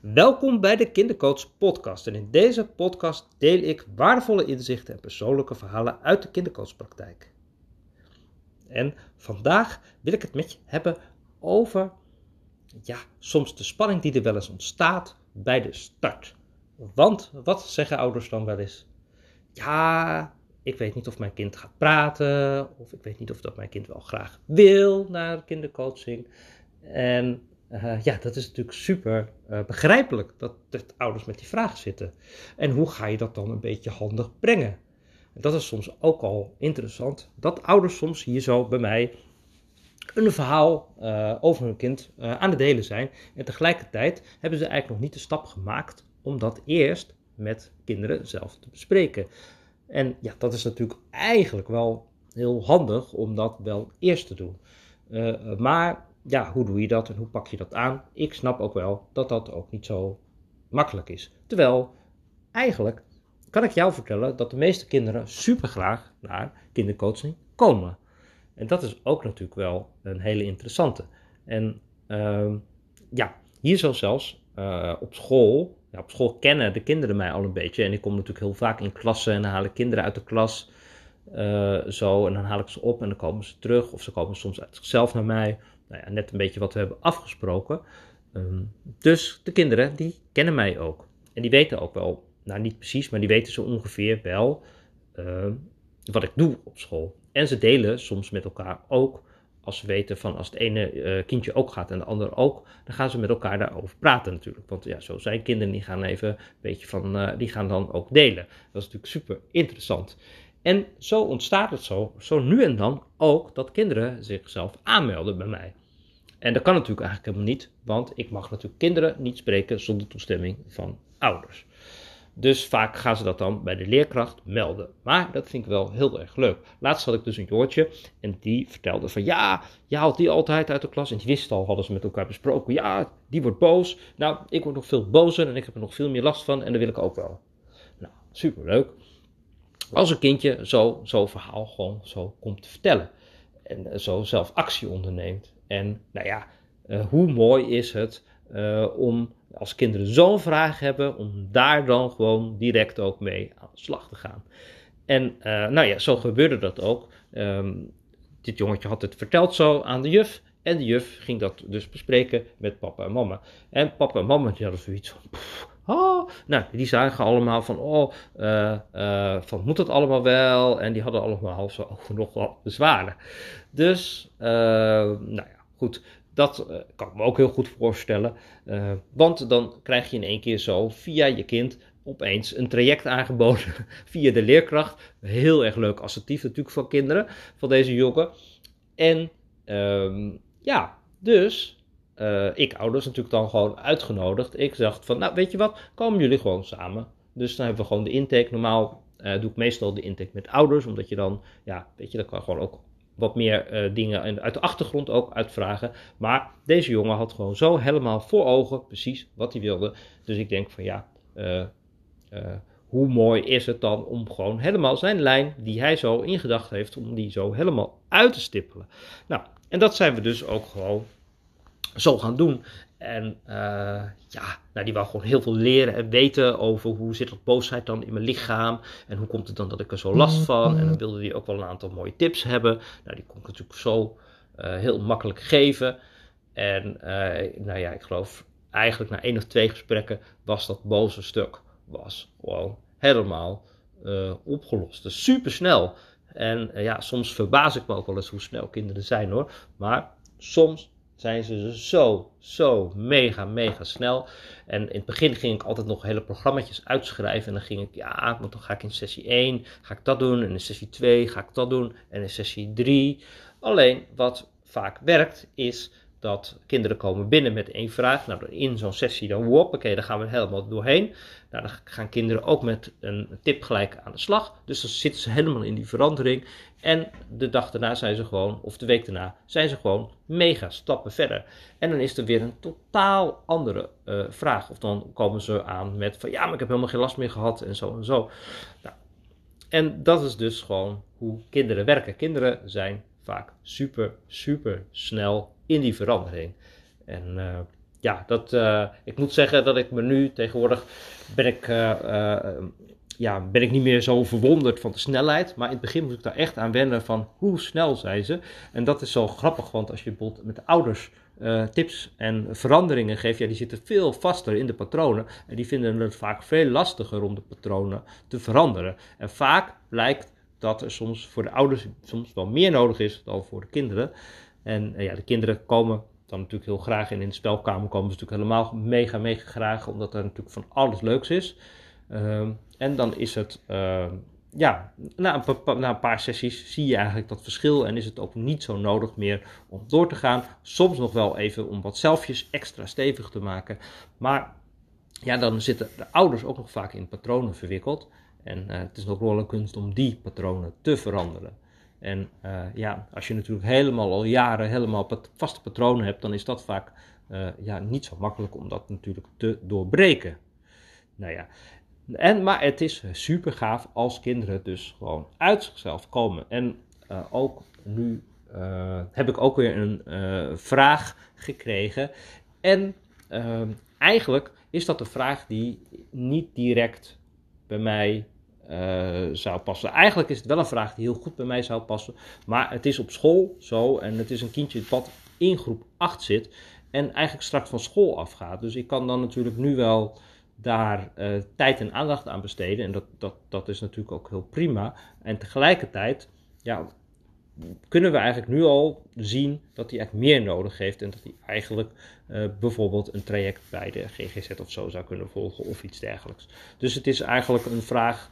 Welkom bij de Kindercoach Podcast. En in deze podcast deel ik waardevolle inzichten en persoonlijke verhalen uit de kindercoachpraktijk. En vandaag wil ik het met je hebben over ja, soms de spanning die er wel eens ontstaat bij de start. Want wat zeggen ouders dan wel eens? Ja, ik weet niet of mijn kind gaat praten, of ik weet niet of dat mijn kind wel graag wil naar kindercoaching. En uh, ja, dat is natuurlijk super uh, begrijpelijk dat, dat ouders met die vraag zitten. En hoe ga je dat dan een beetje handig brengen? En dat is soms ook al interessant, dat ouders soms hier zo bij mij een verhaal uh, over hun kind aan het delen zijn. En tegelijkertijd hebben ze eigenlijk nog niet de stap gemaakt om dat eerst met kinderen zelf te bespreken. En ja, dat is natuurlijk eigenlijk wel heel handig om dat wel eerst te doen. maar ja, hoe doe je dat en hoe pak je dat aan? Ik snap ook wel dat dat ook niet zo makkelijk is. Terwijl, eigenlijk kan ik jou vertellen dat de meeste kinderen super graag naar kindercoaching komen. En dat is ook natuurlijk wel een hele interessante. En uh, ja, hier zo zelfs uh, op school. Ja, op school kennen de kinderen mij al een beetje. En ik kom natuurlijk heel vaak in klassen en dan haal ik kinderen uit de klas. Uh, zo, en dan haal ik ze op en dan komen ze terug. Of ze komen soms uit zichzelf naar mij nou net een beetje wat we hebben afgesproken. Um, dus de kinderen, die kennen mij ook. En die weten ook wel, nou niet precies, maar die weten zo ongeveer wel uh, wat ik doe op school. En ze delen soms met elkaar ook, als ze weten van als het ene uh, kindje ook gaat en de andere ook, dan gaan ze met elkaar daarover praten natuurlijk. Want ja, zo zijn kinderen, die gaan even een beetje van, uh, die gaan dan ook delen. Dat is natuurlijk super interessant. En zo ontstaat het zo, zo nu en dan ook, dat kinderen zichzelf aanmelden bij mij. En dat kan natuurlijk eigenlijk helemaal niet, want ik mag natuurlijk kinderen niet spreken zonder toestemming van ouders. Dus vaak gaan ze dat dan bij de leerkracht melden. Maar dat vind ik wel heel erg leuk. Laatst had ik dus een Joortje en die vertelde van ja, je haalt die altijd uit de klas. En die wist al, hadden ze met elkaar besproken. Ja, die wordt boos. Nou, ik word nog veel bozer en ik heb er nog veel meer last van en dat wil ik ook wel. Nou, superleuk. Als een kindje zo'n zo verhaal gewoon zo komt te vertellen. En zo zelf actie onderneemt. En nou ja, uh, hoe mooi is het uh, om als kinderen zo'n vraag hebben, om daar dan gewoon direct ook mee aan de slag te gaan. En nou ja, zo gebeurde dat ook. Um, dit jongetje had het verteld zo aan de juf. En de juf ging dat dus bespreken met papa en mama. En papa en mama die hadden zoiets van. Oh. Nou, die zagen allemaal van. Oh, uh, van moet dat allemaal wel? En die hadden allemaal zo nog wat bezwaren. Dus, nou ja. Goed, dat kan ik me ook heel goed voorstellen. Want dan krijg je in één keer zo via je kind opeens een traject aangeboden via de leerkracht. Heel erg leuk assertief natuurlijk van kinderen, van deze jongen. En um, ja, dus uh, ik ouders natuurlijk dan gewoon uitgenodigd. Ik dacht van, nou weet je wat, komen jullie gewoon samen. Dus dan hebben we gewoon de intake. Normaal doe ik meestal de intake met ouders, omdat je dan, ja, weet je, dan kan gewoon ook wat meer uh, dingen uit de achtergrond ook uitvragen. Maar deze jongen had gewoon zo helemaal voor ogen precies wat hij wilde. Dus ik denk van ja, hoe mooi is het dan om gewoon helemaal zijn lijn die hij zo in gedachten heeft, om die zo helemaal uit te stippelen. Nou, en dat zijn we dus ook gewoon zo gaan doen. En uh, ja, nou, die wou gewoon heel veel leren en weten over hoe zit dat boosheid dan in mijn lichaam. En hoe komt het dan dat ik er zo last van. En dan wilde hij ook wel een aantal mooie tips hebben. Nou, die kon ik natuurlijk zo uh, heel makkelijk geven. En uh, nou ja, ik geloof eigenlijk na één of twee gesprekken was dat boze stuk was gewoon helemaal opgelost. Dus super snel. En ja, soms verbaas ik me ook wel eens hoe snel kinderen zijn hoor. Maar soms zijn ze zo, zo mega, mega snel. En in het begin ging ik altijd nog hele programma's uitschrijven. En dan ging ik, ja, want dan ga ik in sessie 1, ga ik dat doen. En in sessie 2 ga ik dat doen. En in sessie 3. Alleen wat vaak werkt is dat kinderen komen binnen met één vraag. Nou, in zo'n sessie dan, oké, dan gaan we helemaal doorheen. Nou, dan gaan kinderen ook met een tip gelijk aan de slag. Dus dan zitten ze helemaal in die verandering. En de dag daarna zijn ze gewoon, of de week daarna, zijn ze gewoon mega stappen verder. En dan is er weer een totaal andere uh, vraag. Of dan komen ze aan met van, ja, maar ik heb helemaal geen last meer gehad en zo en zo. Nou, en dat is dus gewoon hoe kinderen werken. Kinderen zijn vaak super, super snel in die verandering. En uh, ja, dat, ik moet zeggen dat ik me nu tegenwoordig ben ik ja, ben ik niet meer zo verwonderd van de snelheid. Maar in het begin moest ik daar echt aan wennen van hoe snel zijn ze. En dat is zo grappig, want als je bijvoorbeeld met de ouders tips en veranderingen geeft, ja, die zitten veel vaster in de patronen. En die vinden het vaak veel lastiger om de patronen te veranderen. En vaak blijkt dat er soms voor de ouders soms wel meer nodig is dan voor de kinderen. En uh, ja, de kinderen komen dan natuurlijk heel graag in, in de spelkamer komen ze natuurlijk helemaal mega, mega graag, omdat er natuurlijk van alles leuks is. Ehm, en dan is het, ehm, ja, na een, na een, paar sessies zie je eigenlijk dat verschil en is het ook niet zo nodig meer om door te gaan. Soms nog wel even om wat zelfjes extra stevig te maken. Maar ja, dan zitten de ouders ook nog vaak in patronen verwikkeld. En uh, het is nog wel een kunst om die patronen te veranderen. En uh, ja, als je natuurlijk helemaal al jaren helemaal vaste patronen hebt, dan is dat vaak uh, ja, niet zo makkelijk om dat natuurlijk te doorbreken. Nou ja, en, maar het is super gaaf als kinderen dus gewoon uit zichzelf komen. En uh, ook nu heb ik ook weer een vraag gekregen. En eigenlijk is dat een vraag die niet direct bij mij zou passen. Eigenlijk is het wel een vraag die heel goed bij mij zou passen. Maar het is op school zo en het is een kindje wat in groep 8 zit en eigenlijk straks van school afgaat. Dus ik kan dan natuurlijk nu wel daar uh, tijd en aandacht aan besteden. En dat, dat, dat is natuurlijk ook heel prima. En tegelijkertijd ja, kunnen we eigenlijk nu al zien dat hij echt meer nodig heeft. En dat hij eigenlijk uh, bijvoorbeeld een traject bij de GGZ of zo zou kunnen volgen of iets dergelijks. Dus het is eigenlijk een vraag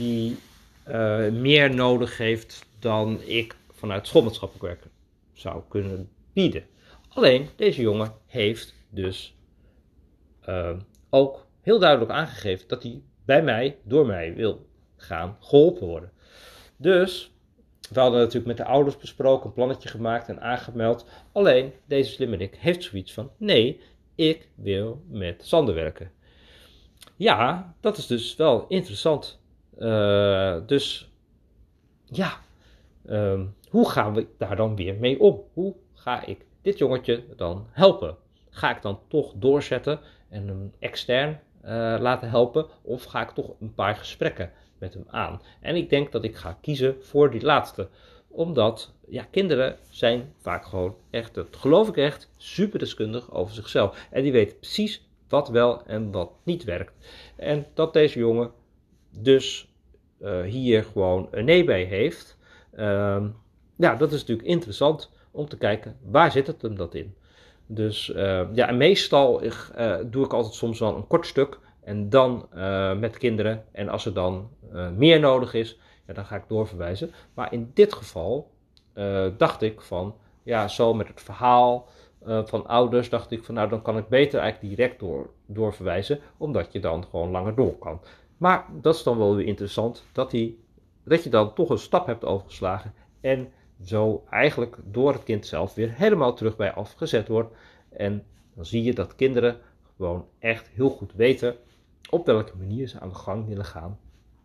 die uh, meer nodig heeft dan ik vanuit schoolmaatschappelijk werk zou kunnen bieden. Alleen deze jongen heeft dus ook heel duidelijk aangegeven dat hij bij mij, door mij wil gaan geholpen worden. Dus we hadden natuurlijk met de ouders besproken, een plannetje gemaakt en aangemeld. Alleen deze slimmerik heeft zoiets van: nee, ik wil met Sander werken. Ja, dat is dus wel interessant. Uh, dus ja, uh, hoe gaan we daar dan weer mee om? Hoe ga ik dit jongetje dan helpen? Ga ik dan toch doorzetten en hem extern uh, laten helpen? Of ga ik toch een paar gesprekken met hem aan? En ik denk dat ik ga kiezen voor die laatste. Omdat ja, kinderen zijn vaak gewoon echt, dat geloof ik echt, super deskundig over zichzelf. En die weten precies wat wel en wat niet werkt. En dat deze jongen dus uh, hier gewoon een nee bij heeft. Uh, ja, dat is natuurlijk interessant om te kijken waar zit het hem dat in. Dus uh, ja, en meestal uh, doe ik altijd soms wel een kort stuk en dan uh, met kinderen. En als er dan meer nodig is, ja, dan ga ik doorverwijzen. Maar in dit geval dacht ik van, ja, zo met het verhaal van ouders, dacht ik van, nou dan kan ik beter eigenlijk direct door, doorverwijzen, omdat je dan gewoon langer door kan. Maar dat is dan wel weer interessant, dat, die, dat je dan toch een stap hebt overgeslagen en zo eigenlijk door het kind zelf weer helemaal terug bij afgezet wordt. En dan zie je dat kinderen gewoon echt heel goed weten op welke manier ze aan de gang willen gaan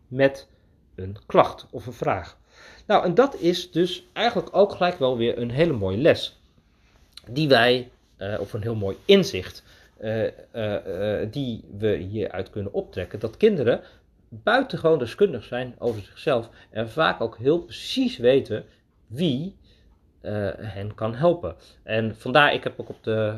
met een klacht of een vraag. Nou, en dat is dus eigenlijk ook gelijk wel weer een hele mooie les. Die wij, uh, of een heel mooi inzicht, uh, uh, die we hieruit kunnen optrekken. Dat kinderen buitengewoon deskundig zijn over zichzelf en vaak ook heel precies weten wie hen kan helpen. En vandaar, ik heb ook op de,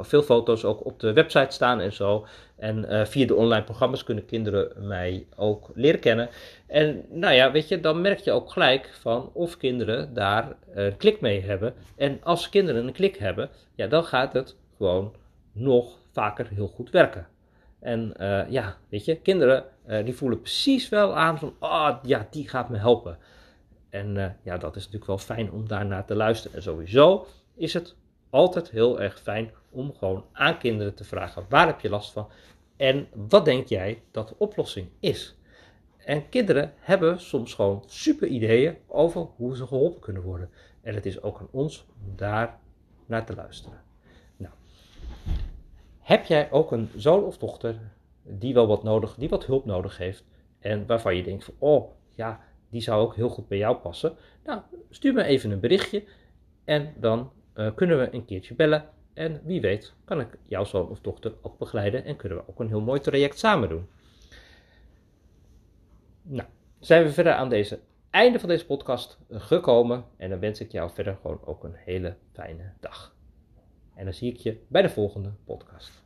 veel foto's ook op de website staan en zo. En via de online programma's kunnen kinderen mij ook leren kennen. En nou ja, weet je, dan merk je ook gelijk van of kinderen daar een klik mee hebben. En als kinderen een klik hebben, ja, dan gaat het gewoon nog vaker heel goed werken. En ja, weet je, kinderen die voelen precies wel aan van, oh ja, die gaat me helpen. En uh, ja, dat is natuurlijk wel fijn om daarnaar te luisteren. En sowieso is het altijd heel erg fijn om gewoon aan kinderen te vragen: waar heb je last van? En wat denk jij dat de oplossing is? En kinderen hebben soms gewoon super ideeën over hoe ze geholpen kunnen worden. En het is ook aan ons om daar naar te luisteren. Heb jij ook een zoon of dochter die wel wat nodig, die wat hulp nodig heeft en waarvan je denkt van, oh ja, die zou ook heel goed bij jou passen. Nou, stuur me even een berichtje en dan uh, kunnen we een keertje bellen En wie weet kan ik jouw zoon of dochter ook begeleiden en kunnen we ook een heel mooi traject samen doen. Nou, zijn we verder aan deze einde van deze podcast gekomen. En dan wens ik jou verder gewoon ook een hele fijne dag. En dan zie ik je bij de volgende podcast.